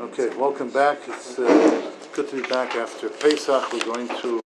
Okay, welcome back. It's uh, good to be back after Pesach. We're going to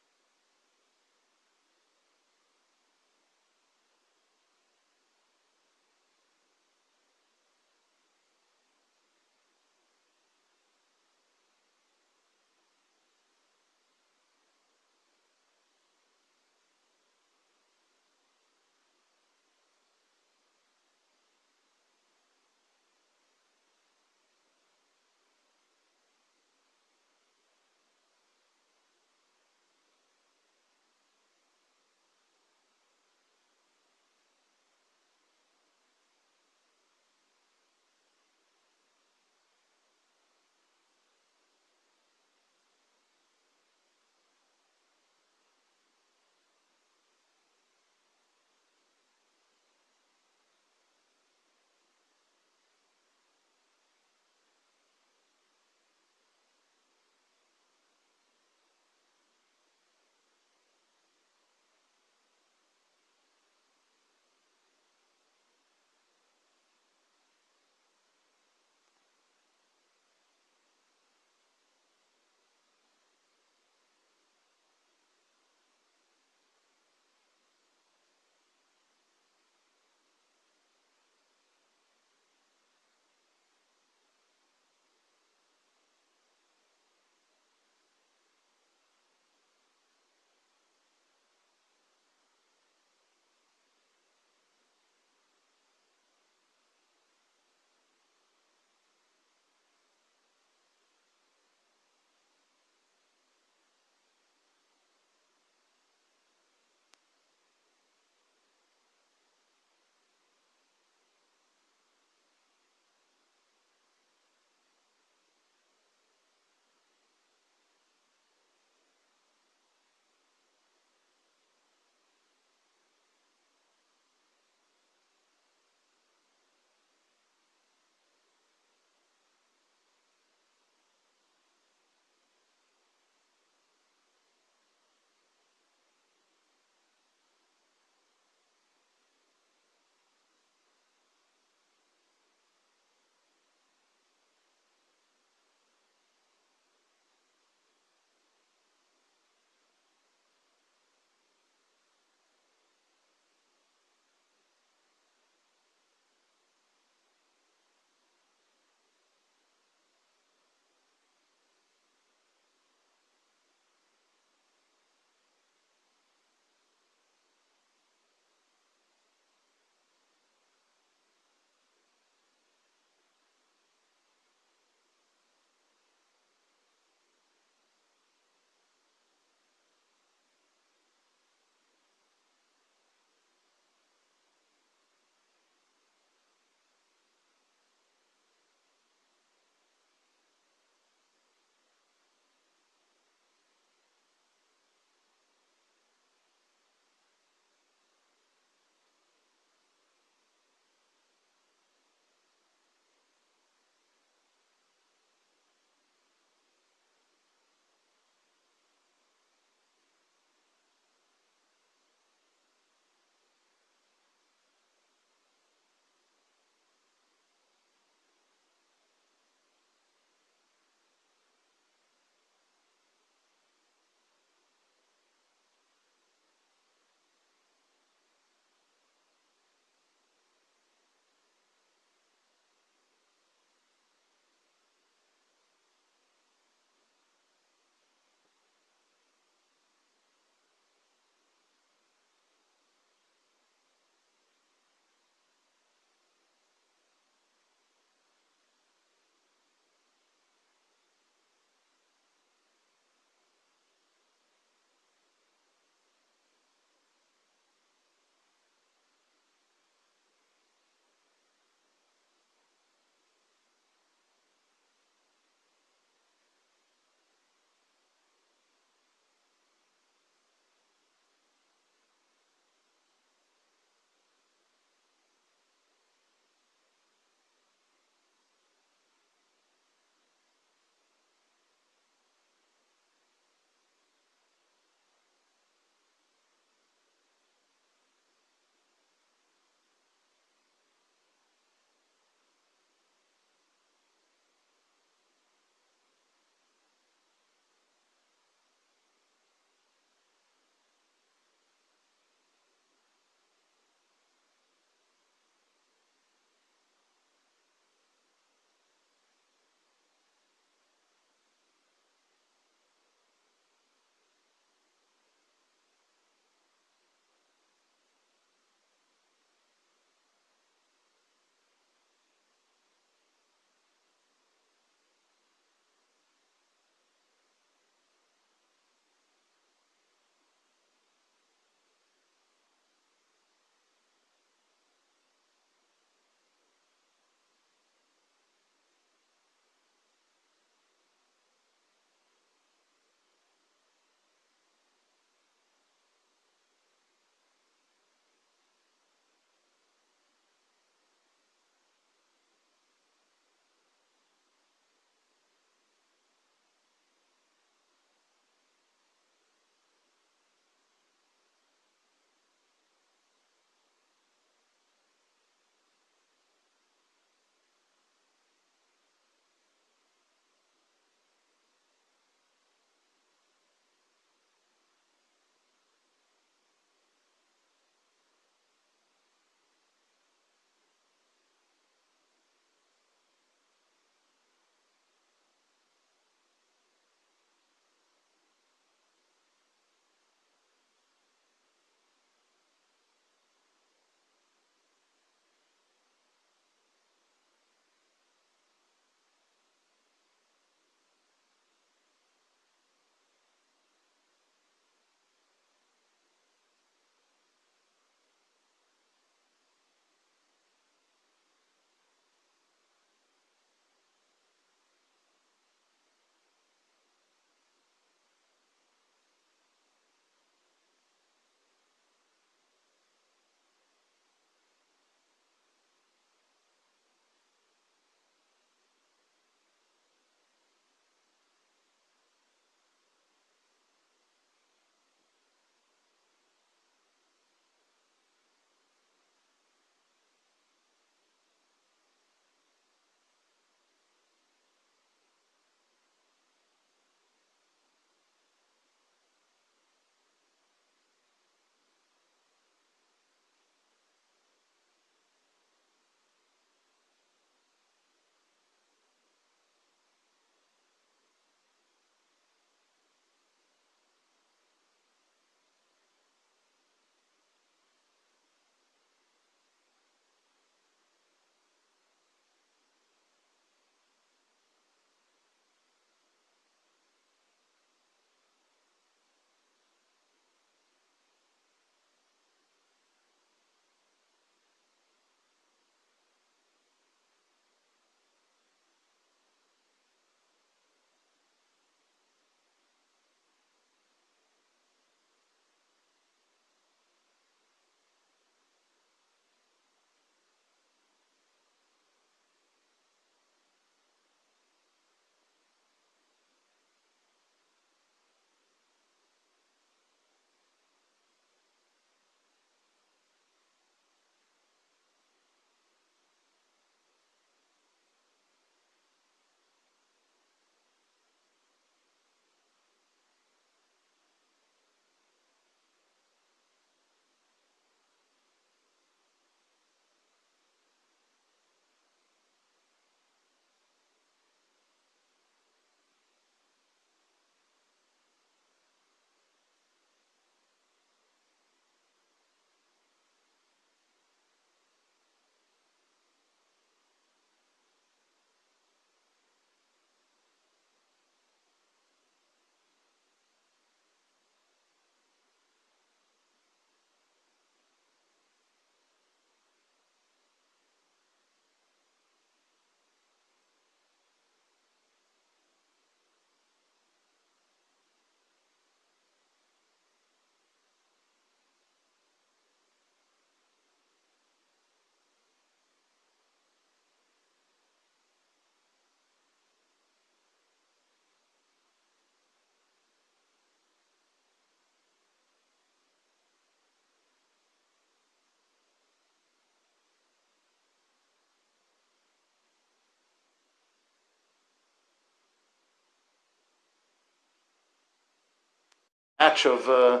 match of. Uh,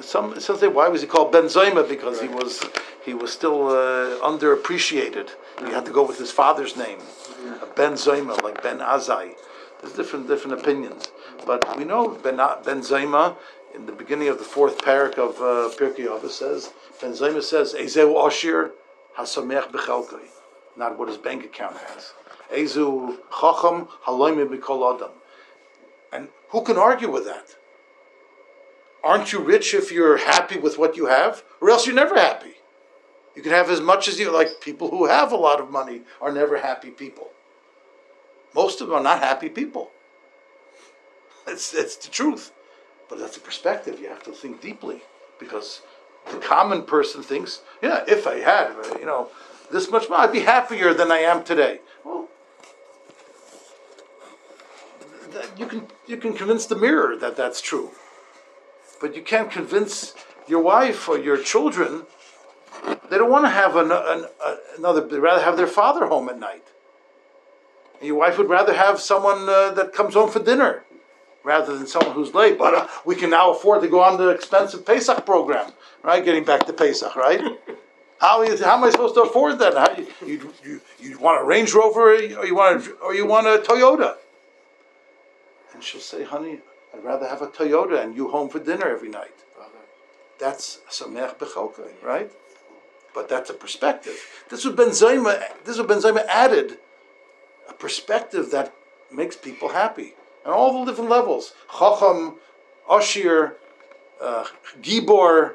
some some say why was he called Ben Zoma because he was he was still uh, underappreciated. He had to go with his father's name, Ben Zoma, like Ben Azai. There's different different opinions, but we know Ben Benzema in the beginning of the fourth parak of uh, Pirkei Avos says Ben Zoma says Ezeu Oshir Hasamech Bechelkei, not what his bank account has. Ezu Chacham Haloim Mikol Adam, and who can argue with that? Aren't you rich if you're happy with what you have? Or else you're never happy. You can have as much as you like. People who have a lot of money are never happy people. Most of them are not happy people. It's, it's the truth. But that's a perspective. You have to think deeply. Because the common person thinks, yeah, if I had, uh, you know, this much money, I'd be happier than I am today. Well, you can, you can convince the mirror that that's true but you can't convince your wife or your children. They don't want to have an, an, another. They rather have their father home at night. And your wife would rather have someone uh, that comes home for dinner, rather than someone who's late. But uh, we can now afford to go on the expensive Pesach program, right? Getting back to Pesach, right? How, is, how am I supposed to afford that? How, you, you, you want a Range Rover, or you want a, or you want a Toyota? And she'll say, "Honey, I'd rather have a Toyota and you home for dinner every night. That's Samech Becholka, right? But that's a perspective. This is Zayma, this is Ben Zayma added a perspective that makes people happy. And all the different levels. Chacham, Ashir, uh, Gibor,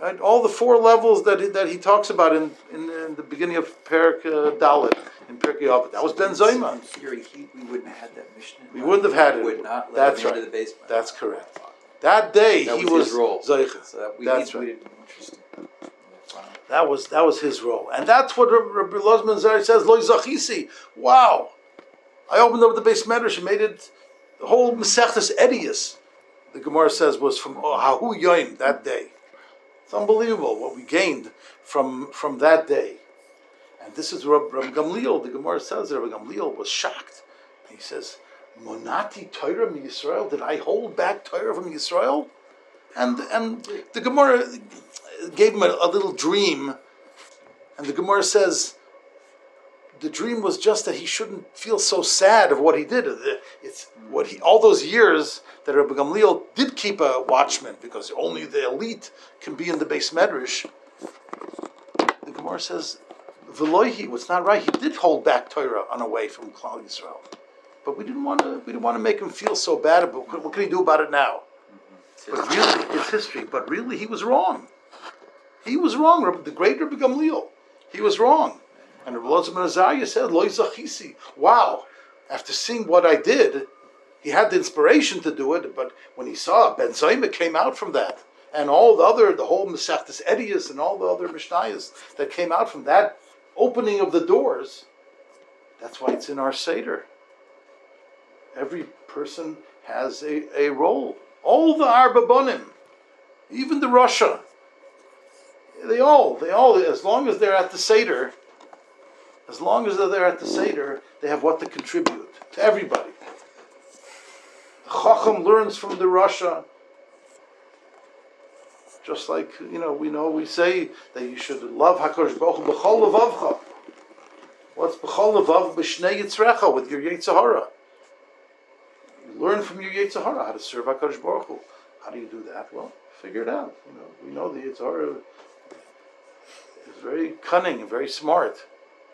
right? all the four levels that he, that he talks about in, in, in the beginning of Perak uh, Daled in Pirkei Avot. That was Ben Zayma. In theory, he, we wouldn't have had that Mishnah. We wouldn't have had it. Would not let That's him right. into the basement. That's correct. That day That he was was his role. So that we, That's we right. interesting. That was that was his role, and that's what Rabbi Lozman Zari says. Loy zachisi. Wow! I opened up the beis medrash and made it the whole Masechtas Edius. The Gemara says was from Hahu Yoim that day. It's unbelievable what we gained from from that day. And this is Rabbi, Gamliel. The Gemara says that Rabbi Gamliel was shocked. He says, "Monati Torah from Yisrael? Did I hold back Torah from Yisrael?" And and the Gemara gave him a, a little dream, and the Gemara says the dream was just that he shouldn't feel so sad of what he did. Uh, it's what he all those years that Rabbi Gamliel did keep a watchman because only the elite can be in the beis medrash. The Gemara says, "Veloihi, what's not right? He did hold back Torah on away from Klal Yisrael, but we didn't want to. We didn't want to make him feel so bad. But what can he do about it now? Mm-hmm. But really, it's history. But really, he was wrong. He was wrong. The great Rabbi Gamliel, he was wrong. And Rabbi Elazar Azariah said, "Loi zachisi." Wow! After seeing what I did, he had the inspiration to do it. But when he saw Ben Zayma came out from that, and all the other, the whole Masechtas Edius and all the other Mishnayos that came out from that opening of the doors, that's why it's in our Seder. Every person has a, a role. All the Arba Banim, even the Rasha, they all, they all, as long as they're at the Seder, as long as they're there at the Seder, they have what to contribute to everybody. Chacham learns from the Rasha. Just like you know, we know we say that you should love Hakadosh Baruch Hu b'chol levavcha. What's b'chol levav b'shnei yitzrecha with your Yetzirah? You learn from your Yetzirah how to serve Hakadosh Baruch Hu. How do you do that? Well, figure it out. You know, we know the Yetzirah is very cunning and very smart.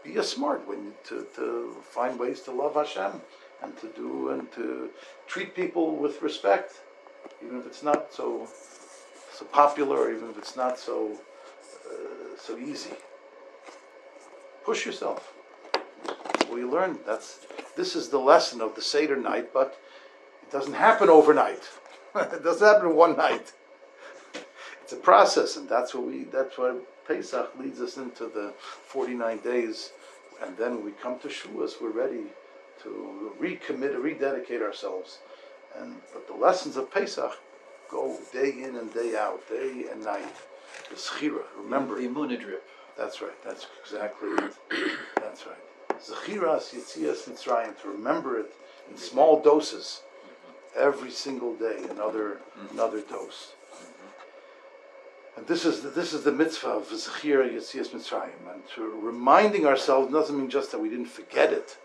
Be a smart when to, to find ways to love Hashem and to do and to treat people with respect, even if it's not so so popular, even if it's not so uh, so easy. Push yourself. We what you learn. That's this is the lesson of the Seder night, but it doesn't happen overnight. it doesn't happen one night. It's a process, and that's what we. That's why Pesach leads us into the forty-nine days, and then when we come to Shavuos, we're ready to recommit, rededicate ourselves. And but the lessons of Pesach go day in and day out, day and night. The Zechira, remember. The Emunah drip. That's right. That's exactly it. That's right. Zechiras Yetzias Mitzrayim, to remember it in small doses. every single day, another another dose. And this is the, this is the mitzvah of Zechir Yetzias Mitzrayim, and to reminding ourselves doesn't mean just that we didn't forget it.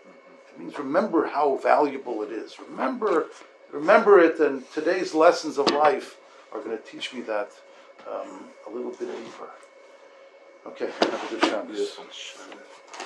It means remember how valuable it is. Remember, remember it, and today's lessons of life are going to teach me that um, a little bit deeper. Okay, have a good Shabbos. Beautiful.